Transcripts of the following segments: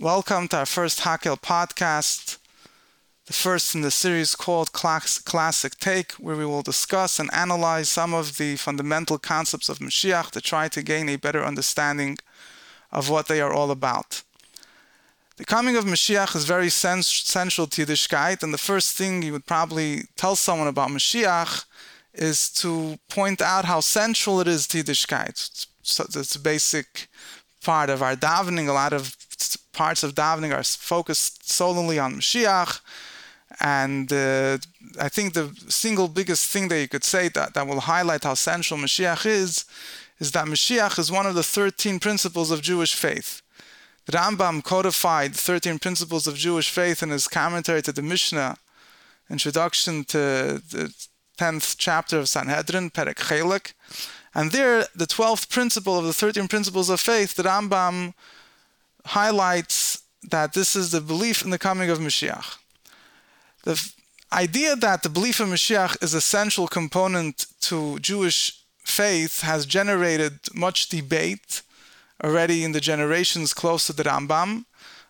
Welcome to our first Hakel podcast, the first in the series called Classic Take, where we will discuss and analyze some of the fundamental concepts of Mashiach to try to gain a better understanding of what they are all about. The coming of Mashiach is very central to Yiddishkeit, and the first thing you would probably tell someone about Mashiach is to point out how central it is to Yiddishkeit. So it's a basic part of our davening. A lot of parts of davening are focused solely on Mashiach. And uh, I think the single biggest thing that you could say that, that will highlight how central Mashiach is, is that Mashiach is one of the 13 principles of Jewish faith. The Rambam codified 13 principles of Jewish faith in his commentary to the Mishnah, introduction to the 10th chapter of Sanhedrin, Perek Chelek. And there, the 12th principle of the 13 principles of faith, the Rambam highlights that this is the belief in the coming of Mashiach. The idea that the belief in Mashiach is a central component to Jewish faith has generated much debate already in the generations close to the Rambam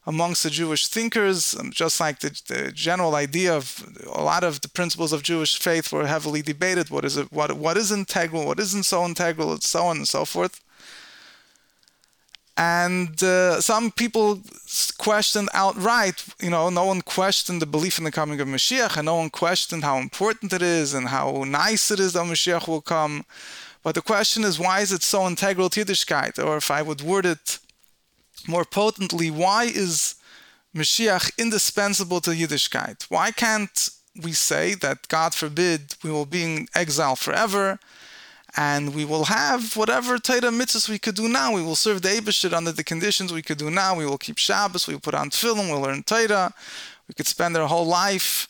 amongst the Jewish thinkers, just like the, the, general idea of a lot of the principles of Jewish faith were heavily debated. What is it? What what is integral? What isn't so integral? And so on and so forth. And uh, some people questioned outright, you know, no one questioned the belief in the coming of Mashiach, and no one questioned how important it is and how nice it is that Mashiach will come. But the question is, why is it so integral to Yiddishkeit? Or if I would word it more potently, why is Mashiach indispensable to Yiddishkeit? Why can't we say that, God forbid, we will be in exile forever? And we will have whatever Torah mitzvahs we could do now. We will serve the Eibishter under the conditions we could do now. We will keep Shabbos, we will put on tefillin, we'll learn Torah. We could spend our whole life,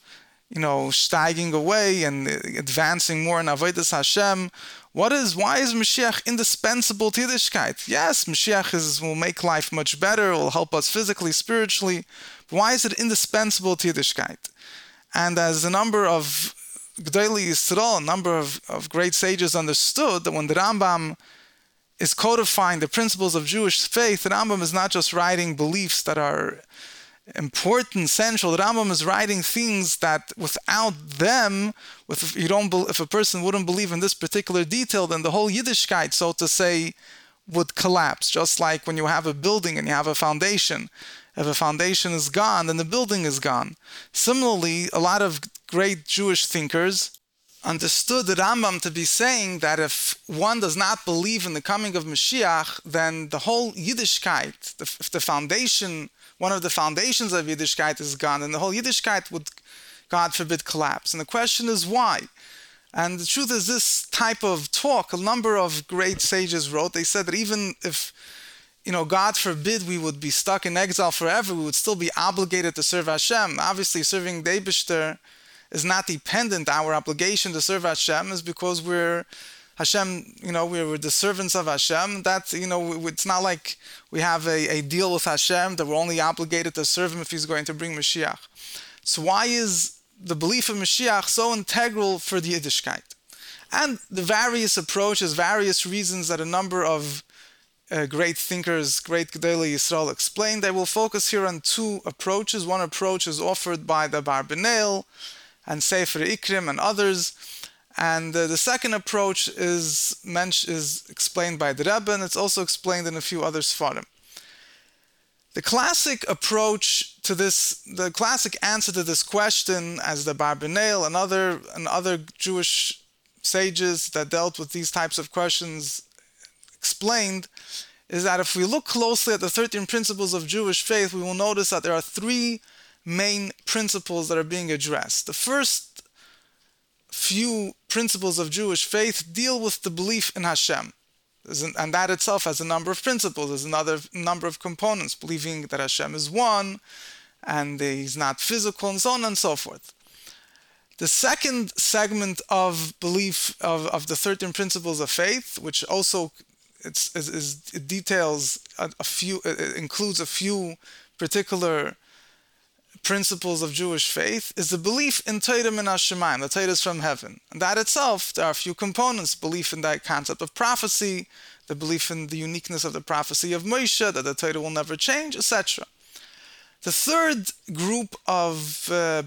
you know, steiging away and uh, advancing more in Avodas Hashem. What is, why is Mashiach indispensable to Yiddishkeit? Yes, Mashiach is, will make life much better, will help us physically, spiritually. Why is it indispensable to Yiddishkeit? And as a number of G'dayli Yisrael, a number of, of great sages understood that when the Rambam is codifying the principles of Jewish faith, the Rambam is not just writing beliefs that are important, central. The Rambam is writing things that without them, you don't, if a person wouldn't believe in this particular detail, then the whole Yiddishkeit, so to say, would collapse. Just like when you have a building and you have a foundation. If a foundation is gone, then the building is gone. Similarly, a lot of great Jewish thinkers understood the Rambam to be saying that if one does not believe in the coming of Mashiach, then the whole Yiddishkeit, if the foundation, one of the foundations of Yiddishkeit is gone, then the whole Yiddishkeit would, God forbid, collapse. And the question is why? And the truth is, this type of talk, a number of great sages wrote, they said that even if you know, God forbid we would be stuck in exile forever, we would still be obligated to serve Hashem. Obviously, serving Debishter is not dependent. Our obligation to serve Hashem is because we're Hashem, you know, we're, the servants of Hashem. That, you know, it's not like we have a, a deal with Hashem that we're only obligated to serve Him if He's going to bring Mashiach. So, why is the belief of Mashiach so integral for the Yiddishkeit? And the various approaches, various reasons that a number of uh, great thinkers, great Gedele Yisrael explained. I will focus here on two approaches. One approach is offered by the Barbanel and Sefer Ikrim and others. And uh, the second approach is, is explained by the Rebbe, and it's also explained in a few other Sfarim. The classic approach to this, the classic answer to this question, as the Barbanel and other and other Jewish sages that dealt with these types of questions explained is that if we look closely at the 13 principles of Jewish faith, we will notice that there are three main principles that are being addressed. The first few principles of Jewish faith deal with the belief in Hashem. And that itself has a number of principles, there's another number of components, believing that Hashem is one and He's not physical, and so on and so forth. The second segment of belief of, of the 13 principles of faith, which also it's, it's, it details a, a, few, it includes a few particular principles of Jewish faith, is the belief in Torah min Hashemayim, the Torah is from heaven. And that itself, there are a few components belief in that concept of prophecy, the belief in the uniqueness of the prophecy of Moshe, that the Torah will never change, etc. The third group of uh,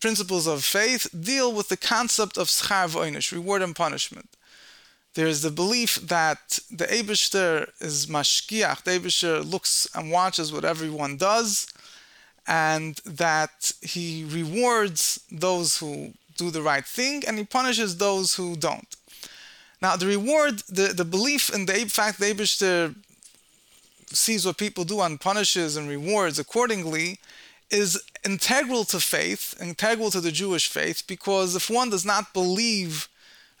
principles of faith deal with the concept of schar v'oinish, reward and punishment. There's the belief that the Eibishter is mashgiach, the Eibishter looks and watches what everyone does, and that he rewards those who do the right thing and he punishes those who don't. Now, the reward, the, the belief in the fact the Eibishter sees what people do and punishes and rewards accordingly is integral to faith, integral to the Jewish faith, because if one does not believe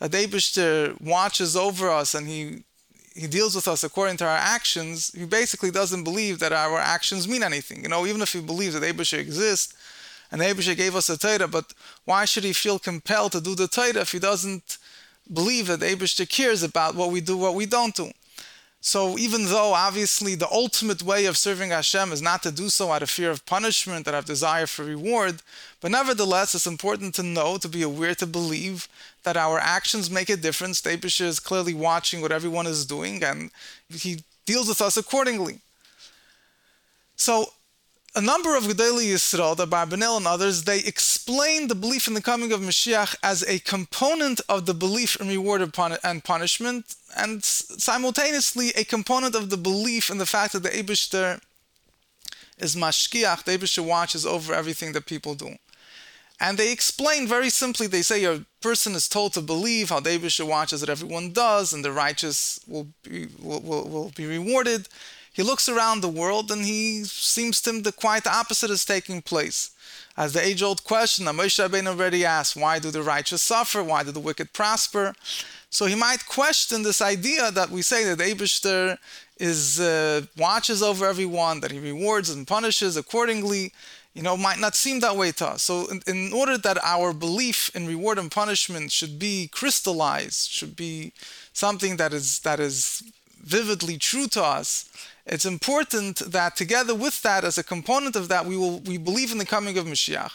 that Abishter watches over us and he he deals with us according to our actions, he basically doesn't believe that our actions mean anything. You know, even if he believes that Abishter exists and Abishter gave us a Torah, but why should he feel compelled to do the Torah if he doesn't believe that Abishter cares about what we do, what we don't do? So even though obviously the ultimate way of serving Hashem is not to do so out of fear of punishment, that of desire for reward, but nevertheless it's important to know, to be aware, to believe that our actions make a difference. Dabish is clearly watching what everyone is doing and he deals with us accordingly. So a number of Gedali Yisrael, the Barbanel and others, they explain the belief in the coming of Mashiach as a component of the belief in reward and punishment, and simultaneously a component of the belief in the fact that the Ebishter is Mashgiach, the Ebishter watches over everything that people do. And they explain very simply, they say a person is told to believe how the Ebishter watches that everyone does, and the righteous will be, will, will, will be rewarded he looks around the world and he seems to him the quite opposite is taking place. As the age-old question that Moshe Rabbeinu already asked, why do the righteous suffer? Why do the wicked prosper? So he might question this idea that we say that Abishter is uh, watches over everyone, that he rewards and punishes accordingly. You know, might not seem that way to us. So, in, in order that our belief in reward and punishment should be crystallized, should be something that is that is vividly true to us, it's important that together with that, as a component of that, we will we believe in the coming of Mashiach,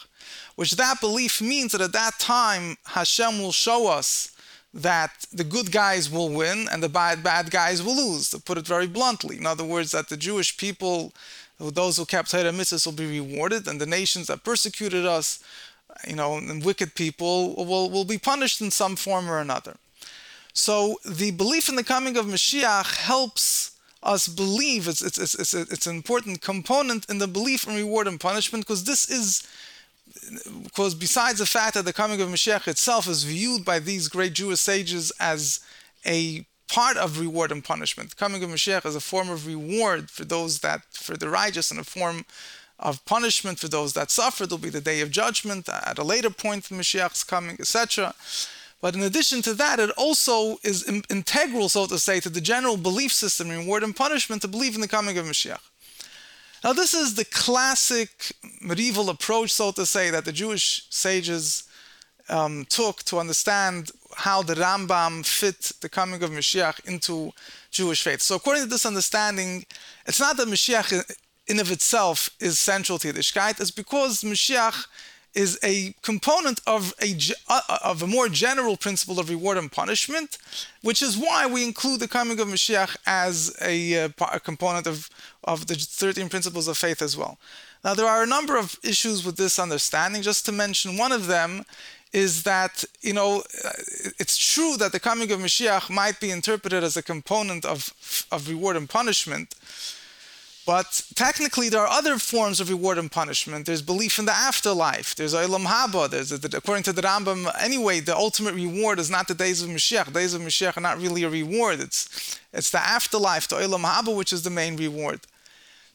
which that belief means that at that time Hashem will show us that the good guys will win and the bad bad guys will lose. To put it very bluntly, in other words, that the Jewish people, those who kept Torah mitzvahs, will be rewarded, and the nations that persecuted us, you know, and wicked people will will be punished in some form or another. So the belief in the coming of Mashiach helps us believe it's it's it's it's, a, it's an important component in the belief in reward and punishment because this is because besides the fact that the coming of Mashiach itself is viewed by these great Jewish sages as a part of reward and punishment. The coming of Mashiach is a form of reward for those that for the righteous and a form of punishment for those that suffer. There'll be the day of judgment at a later point in Mashiach's coming, etc. But in addition to that, it also is in- integral, so to say, to the general belief system, reward and punishment, to believe in the coming of Mashiach. Now, this is the classic medieval approach, so to say, that the Jewish sages um, took to understand how the Rambam fit the coming of Mashiach into Jewish faith. So, according to this understanding, it's not that Mashiach in of itself is central to Yiddishkeit, it's because Mashiach is a component of a, uh, of a more general principle of reward and punishment, which is why we include the coming of Mashiach as a, uh, a component of, of the 13 principles of faith as well. Now, there are a number of issues with this understanding. Just to mention one of them is that, you know, uh, it's true that the coming of Mashiach might be interpreted as a component of, of reward and punishment. But technically, there are other forms of reward and punishment. There's belief in the afterlife. There's Olam Haba. There's, according to the Rambam, anyway, the ultimate reward is not the days of Mashiach. Days of Mashiach are not really a reward. It's, it's the afterlife, the Olam Haba, which is the main reward.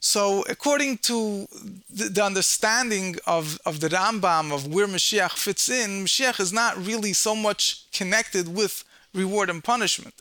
So, according to the, the, understanding of, of the Rambam of where Mashiach fits in, Mashiach is not really so much connected with reward and punishment.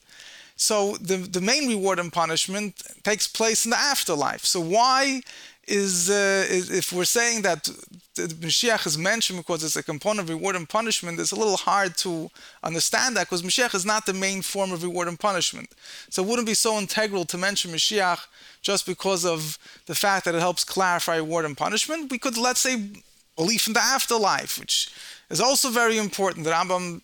So the, the main reward and punishment takes place in the afterlife. So why is, uh, is if we're saying that the Mashiach is mentioned because it's a component of reward and punishment, it's a little hard to understand that because Mashiach is not the main form of reward and punishment. So it wouldn't be so integral to mention Mashiach just because of the fact that it helps clarify reward and punishment. We could, let's say, belief in the afterlife, which is also very important. The Rambam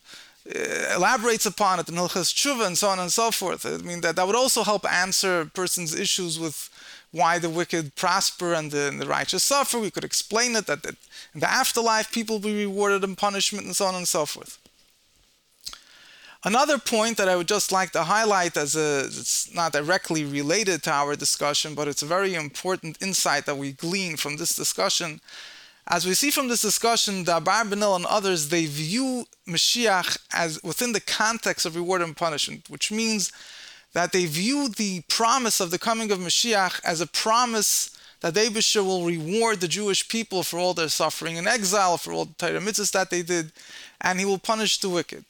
Uh, elaborates upon it in Hilchas Tshuva and so on and so forth. I mean that that would also help answer a person's issues with why the wicked prosper and the, and the righteous suffer. We could explain it that, that in the afterlife people will be rewarded in punishment and so on and so forth. Another point that I would just like to highlight as a, it's not directly related to our discussion, but it's a very important insight that we glean from this discussion. As we see from this discussion, the Abarbanel and others, they view Mashiach as within the context of reward and punishment, which means that they view the promise of the coming of Mashiach as a promise that Abishter will reward the Jewish people for all their suffering in exile, for all the Torah that they did, and he will punish the wicked.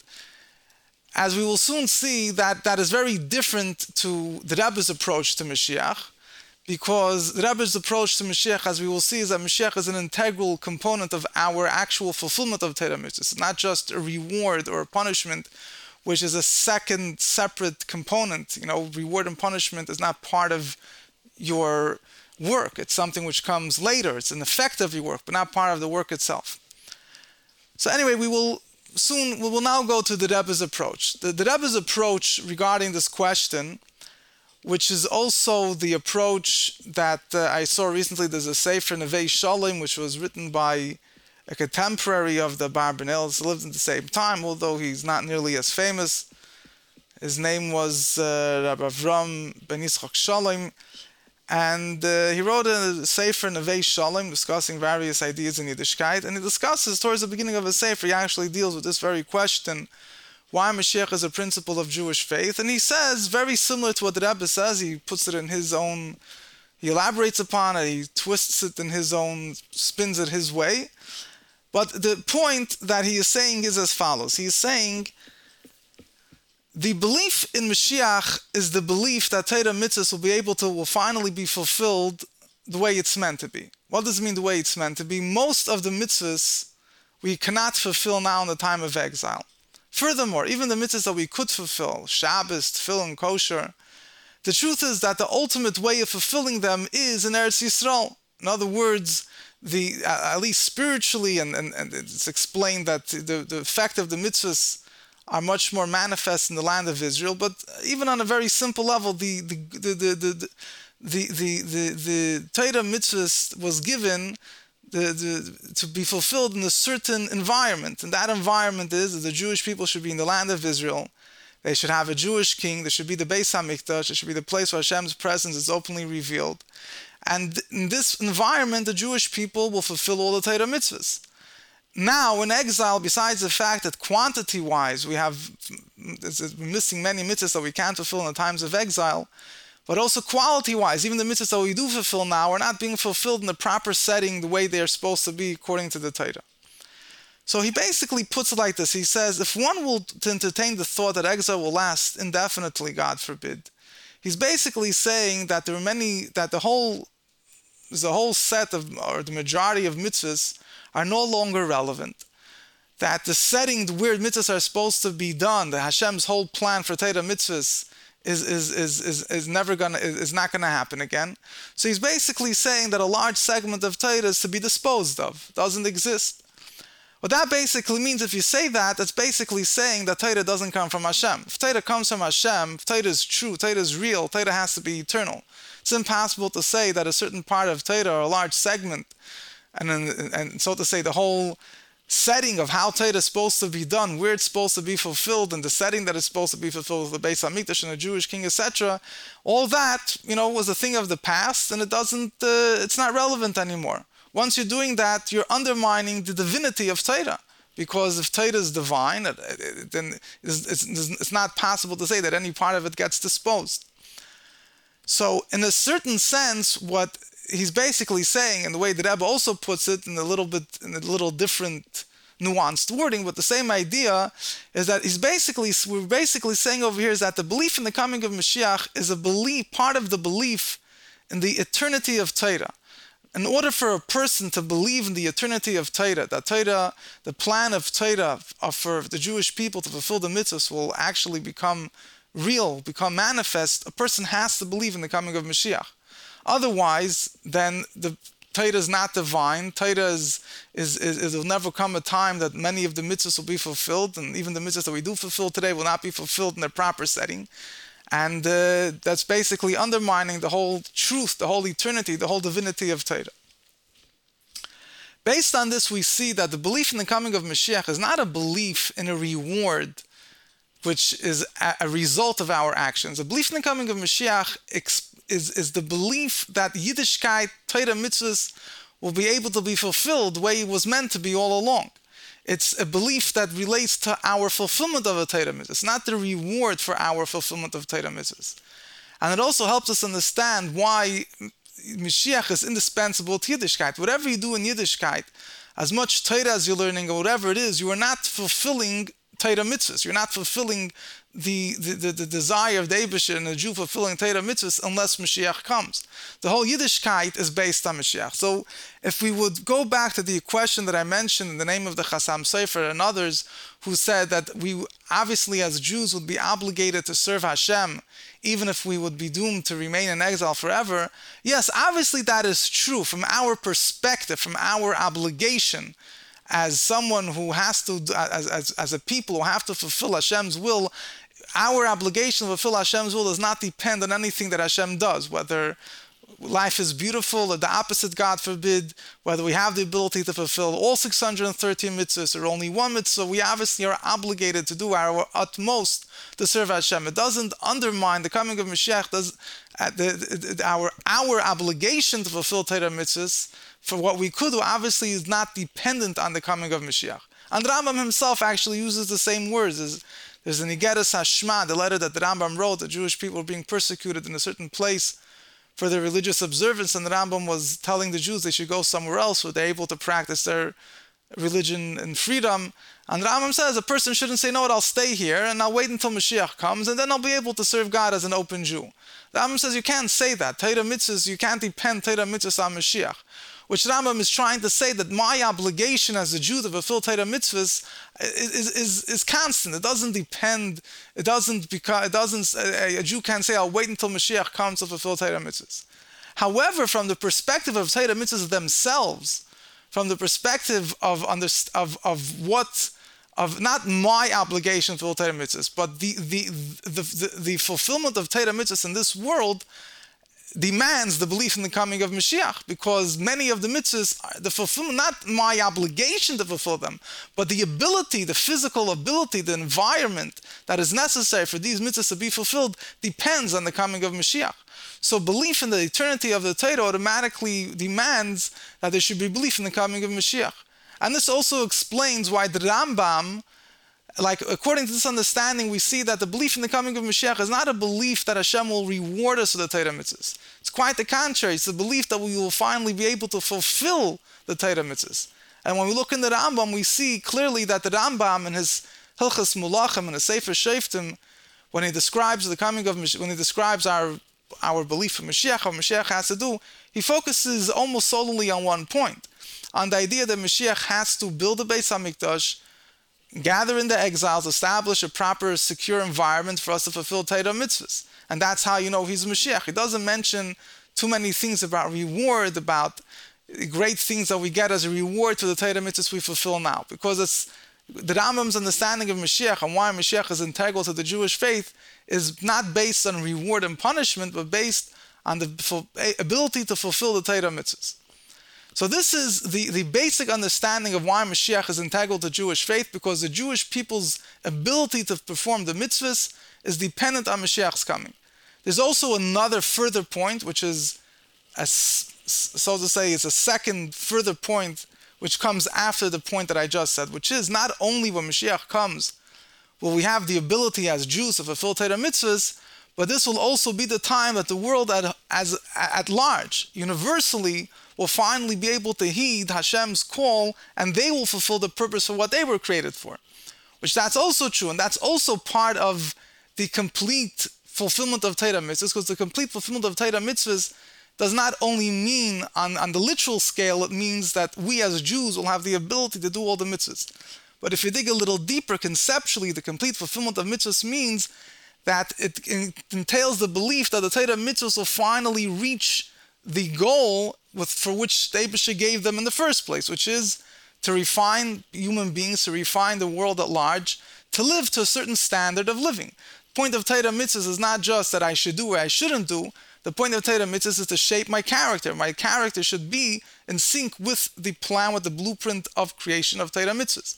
As we will soon see, that that is very different to the Rebbe's approach to Mashiach, because the Rebbe's approach to Mashiach, as we will see, is that Mashiach is an integral component of our actual fulfillment of Torah. It's not just a reward or a punishment, which is a second separate component. You know, reward and punishment is not part of your work. It's something which comes later. It's an effect of your work, but not part of the work itself. So anyway, we will soon we will now go to the Rebbe's approach. The, the Rebbe's approach regarding this question, which is also the approach that uh, I saw recently. There's a Sefer Nevei Shalom, which was written by a contemporary of the Barbanels, lived in the same time, although he's not nearly as famous. His name was uh, Rabbi Avram Ben Yitzchak Shalom. And uh, he wrote a Sefer Nevei Shalom discussing various ideas in Yiddishkeit. And he discusses towards the beginning of his Sefer, he actually deals with this very question why Mashiach is a principle of Jewish faith. And he says, very similar to what the Rebbe says, he puts it in his own, he elaborates upon it, he twists it in his own, spins it his way. But the point that he is saying is as follows He is saying the belief in Mashiach is the belief that Torah mitzvahs will be able to, will finally be fulfilled the way it's meant to be. What does it mean the way it's meant to be? Most of the mitzvahs we cannot fulfill now in the time of exile. Furthermore, even the mitzvahs that we could fulfill, Shabbos, Tefillin, Kosher, the truth is that the ultimate way of fulfilling them is in Eretz Yisrael. In other words, the uh, at least spiritually, and, and, and it's explained that the, the effect of the mitzvahs are much more manifest in the land of Israel. But even on a very simple level, the the the the the the, the, the, the Torah mitzvahs was given the, the, to be fulfilled in a certain environment. And that environment is that the Jewish people should be in the land of Israel. They should have a Jewish king. There should be the Beis HaMikdash. It should be the place where Hashem's presence is openly revealed. And in this environment, the Jewish people will fulfill all the Torah mitzvahs. Now, in exile, besides the fact that quantity wise we have mm, missing many mitzvahs that we can't fulfill in the times of exile, but also quality wise, even the mitzvahs that we do fulfill now are not being fulfilled in the proper setting the way they are supposed to be according to the Torah. So he basically puts it like this. He says, if one will entertain the thought that exile will last indefinitely, God forbid, he's basically saying that there are many, that the whole, a whole set of, or the majority of mitzvahs are no longer relevant. That the setting where mitzvahs are supposed to be done, the Hashem's whole plan for Torah mitzvahs, is, is, is, is, is never gonna is not gonna happen again. So he's basically saying that a large segment of Torah is to be disposed of, doesn't exist. What that basically means, if you say that, that's basically saying that Torah doesn't come from Hashem. If Torah comes from Hashem, if Torah is true, Torah is real, Torah has to be eternal. It's impossible to say that a certain part of Torah or a large segment and then, and so to say the whole setting of how Torah is supposed to be done, where it's supposed to be fulfilled, and the setting that it's supposed to be fulfilled, with the Beis Hamikdash and the Jewish king, etc. All that, you know, was a thing of the past, and it doesn't, uh, it's not relevant anymore. Once you're doing that, you're undermining the divinity of Torah. Because if Torah is divine, then it's not possible to say that any part of it gets disposed. So, in a certain sense, what he's basically saying, and the way that Rebbe also puts it in a little bit in a little different nuanced wording, but the same idea is that he's basically we're basically saying over here is that the belief in the coming of Mashiach is a belief, part of the belief in the eternity of Torah. In order for a person to believe in the eternity of Torah, that Torah, the plan of Torah for the Jewish people to fulfill the mitzvahs will actually become real, become manifest, a person has to believe in the coming of Mashiach. Otherwise, then the Torah is not divine. Torah is, is, is, will never come a time that many of the mitzvahs will be fulfilled, and even the mitzvahs that we do fulfill today will not be fulfilled in their proper setting. And uh, that's basically undermining the whole truth, the whole eternity, the whole divinity of Torah. Based on this, we see that the belief in the coming of Mashiach is not a belief in a reward which is a, result of our actions. A belief in the coming of Mashiach is, is the belief that Yiddishkeit, Torah mitzvahs, will be able to be fulfilled the way it was meant to be all along. It's a belief that relates to our fulfillment of a Torah mitzvah. Not the reward for our fulfillment of Torah mitzvahs. And it also helps us understand why Mashiach is indispensable to Yiddishkeit. Whatever you do in Yiddishkeit, as much Torah as you're learning or whatever it is, you are not fulfilling Torah mitzvahs. You're not fulfilling the, the, the, the desire of the Abishah and the Jew fulfilling Torah mitzvahs unless Mashiach comes. The whole Yiddishkeit is based on Mashiach. So if we would go back to the question that I mentioned in the name of the Chassam Sofer and others who said that we obviously as Jews would be obligated to serve Hashem even if we would be doomed to remain in exile forever. Yes, obviously that is true from our perspective, from our obligation as someone who has to, as, as, as a people who have to fulfill Hashem's will, our obligation to fulfill Hashem's will does not depend on anything that Hashem does, whether life is beautiful or the opposite, God forbid, whether we have the ability to fulfill all 613 mitzvahs or only one mitzvah, we obviously are obligated to do our utmost to serve Hashem. It doesn't undermine the coming of Mashiach, does, uh, the, the, our, our obligation to fulfill Torah mitzvahs for what we could do obviously is not dependent on the coming of Mashiach. And Rambam himself actually uses the same words. There's, there's an Igeres Hashmad, the letter that Rambam wrote, the Jewish people were being persecuted in a certain place for their religious observance, and Rambam was telling the Jews they should go somewhere else where they're able to practice their religion and freedom. And Rambam says a person shouldn't say, no, I'll stay here and I'll wait until Mashiach comes and then I'll be able to serve God as an open Jew. The Rambam says you can't say that. Torah mitzvahs, you can't depend Torah mitzvahs on Mashiach which Rambam is trying to say that my obligation as a Jew to fulfill Torah mitzvahs is, is, is constant. It doesn't depend, it doesn't, because it doesn't, uh, uh, a, Jew can't say, I'll wait until Mashiach comes to fulfill Torah mitzvahs. However, from the perspective of Torah mitzvahs themselves, from the perspective of, of, of what, of not my obligation to fulfill Torah mitzvahs, but the, the, the, the, the fulfillment of Torah mitzvahs in this world demands the belief in the coming of Mashiach because many of the mitzvahs, the fulfillment, not my obligation to fulfill them, but the ability, the physical ability, the environment that is necessary for these mitzvahs to be fulfilled depends on the coming of Mashiach. So belief in the eternity of the Torah automatically demands that there should be belief in the coming of Mashiach. And this also explains why the Rambam like according to this understanding, we see that the belief in the coming of Mashiach is not a belief that Hashem will reward us for the Torah mitzvahs. It's quite the contrary. It's the belief that we will finally be able to fulfill the Torah mitzvahs. And when we look in the Rambam, we see clearly that the Rambam in his Hilchas Mulachim and his Sefer Shoftim, when he describes the coming of Mashiach, when he describes our our belief in Mashiach, what Mashiach has to do, he focuses almost solely on one point, on the idea that Mashiach has to build a Beis Hamikdash gather in the exiles, establish a proper, secure environment for us to fulfill Torah mitzvahs. And that's how you know he's Mashiach. He doesn't mention too many things about reward, about great things that we get as a reward for the Torah mitzvahs we fulfill now. Because it's the Rambam's understanding of Mashiach and why Mashiach is integral to the Jewish faith is not based on reward and punishment, but based on the ability to fulfill the Torah mitzvahs. So this is the, the basic understanding of why Mashiach is integral to Jewish faith, because the Jewish people's ability to perform the mitzvahs is dependent on Mashiach's coming. There's also another further point, which is, a, so to say, it's a second further point which comes after the point that I just said, which is not only when Mashiach comes will we have the ability as Jews to fulfill Torah mitzvahs, but this will also be the time that the world at, as, at large, universally, will finally be able to heed Hashem's call and they will fulfill the purpose for what they were created for. Which that's also true, and that's also part of the complete fulfillment of Torah mitzvahs, because the complete fulfillment of Torah mitzvahs does not only mean on, on the literal scale, it means that we as Jews will have the ability to do all the mitzvahs. But if you dig a little deeper conceptually, the complete fulfillment of mitzvahs means that it entails the belief that the Torah mitzvahs will finally reach the goal with, for which Abisha gave them in the first place, which is to refine human beings, to refine the world at large, to live to a certain standard of living. The point of Torah mitzvahs is not just that I should do or I shouldn't do. The point of Torah mitzvahs is to shape my character. My character should be in sync with the plan, with the blueprint of creation of Torah mitzvahs.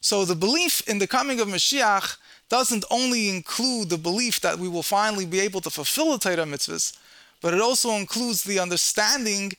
So the belief in the coming of Mashiach doesn't only include the belief that we will finally be able to fulfill the mitzvahs, but it also includes the understanding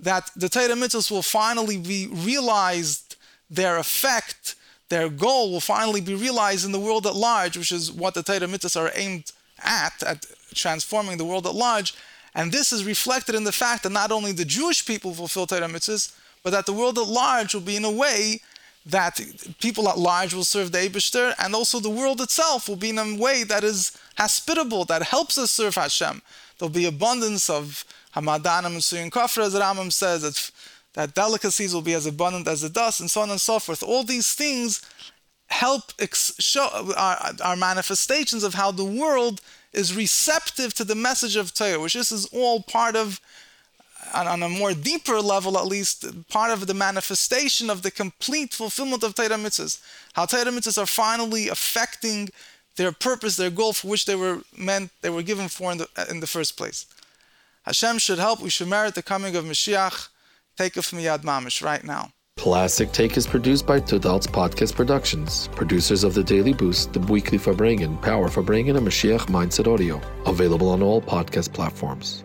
that the Torah mitzvahs will finally be realized, their effect, their goal will finally be realized in the world at large, which is what the Torah mitzvahs are aimed at, at transforming the world at large. And this is reflected in the fact that not only the Jewish people fulfill Torah mitzvahs, but that the world at large will be in a way that people at large will serve the Eibishter, and also the world itself will be in a way that is hospitable, that helps us serve Hashem. There'll be abundance of Hamadanim and Suyin Kafra, as Rambam says, that, that delicacies will be as abundant as the dust, and so on and so forth. All these things help ex- show our, our manifestations of how the world is receptive to the message of Torah, which this is all part of, on a more deeper level at least, part of the manifestation of the complete fulfillment of Torah mitzvahs. How Torah mitzvahs are finally affecting their purpose, their goal for which they were meant, they were given for in the, in the first place. Hashem should help. We should merit the coming of Mashiach. Take it from Yad Mamish right now. Classic Take is produced by Tudal's Podcast Productions, producers of the Daily Boost, the Weekly Farbrengen, Power Farbrengen, and Mashiach Mindset Audio. Available on all podcast platforms.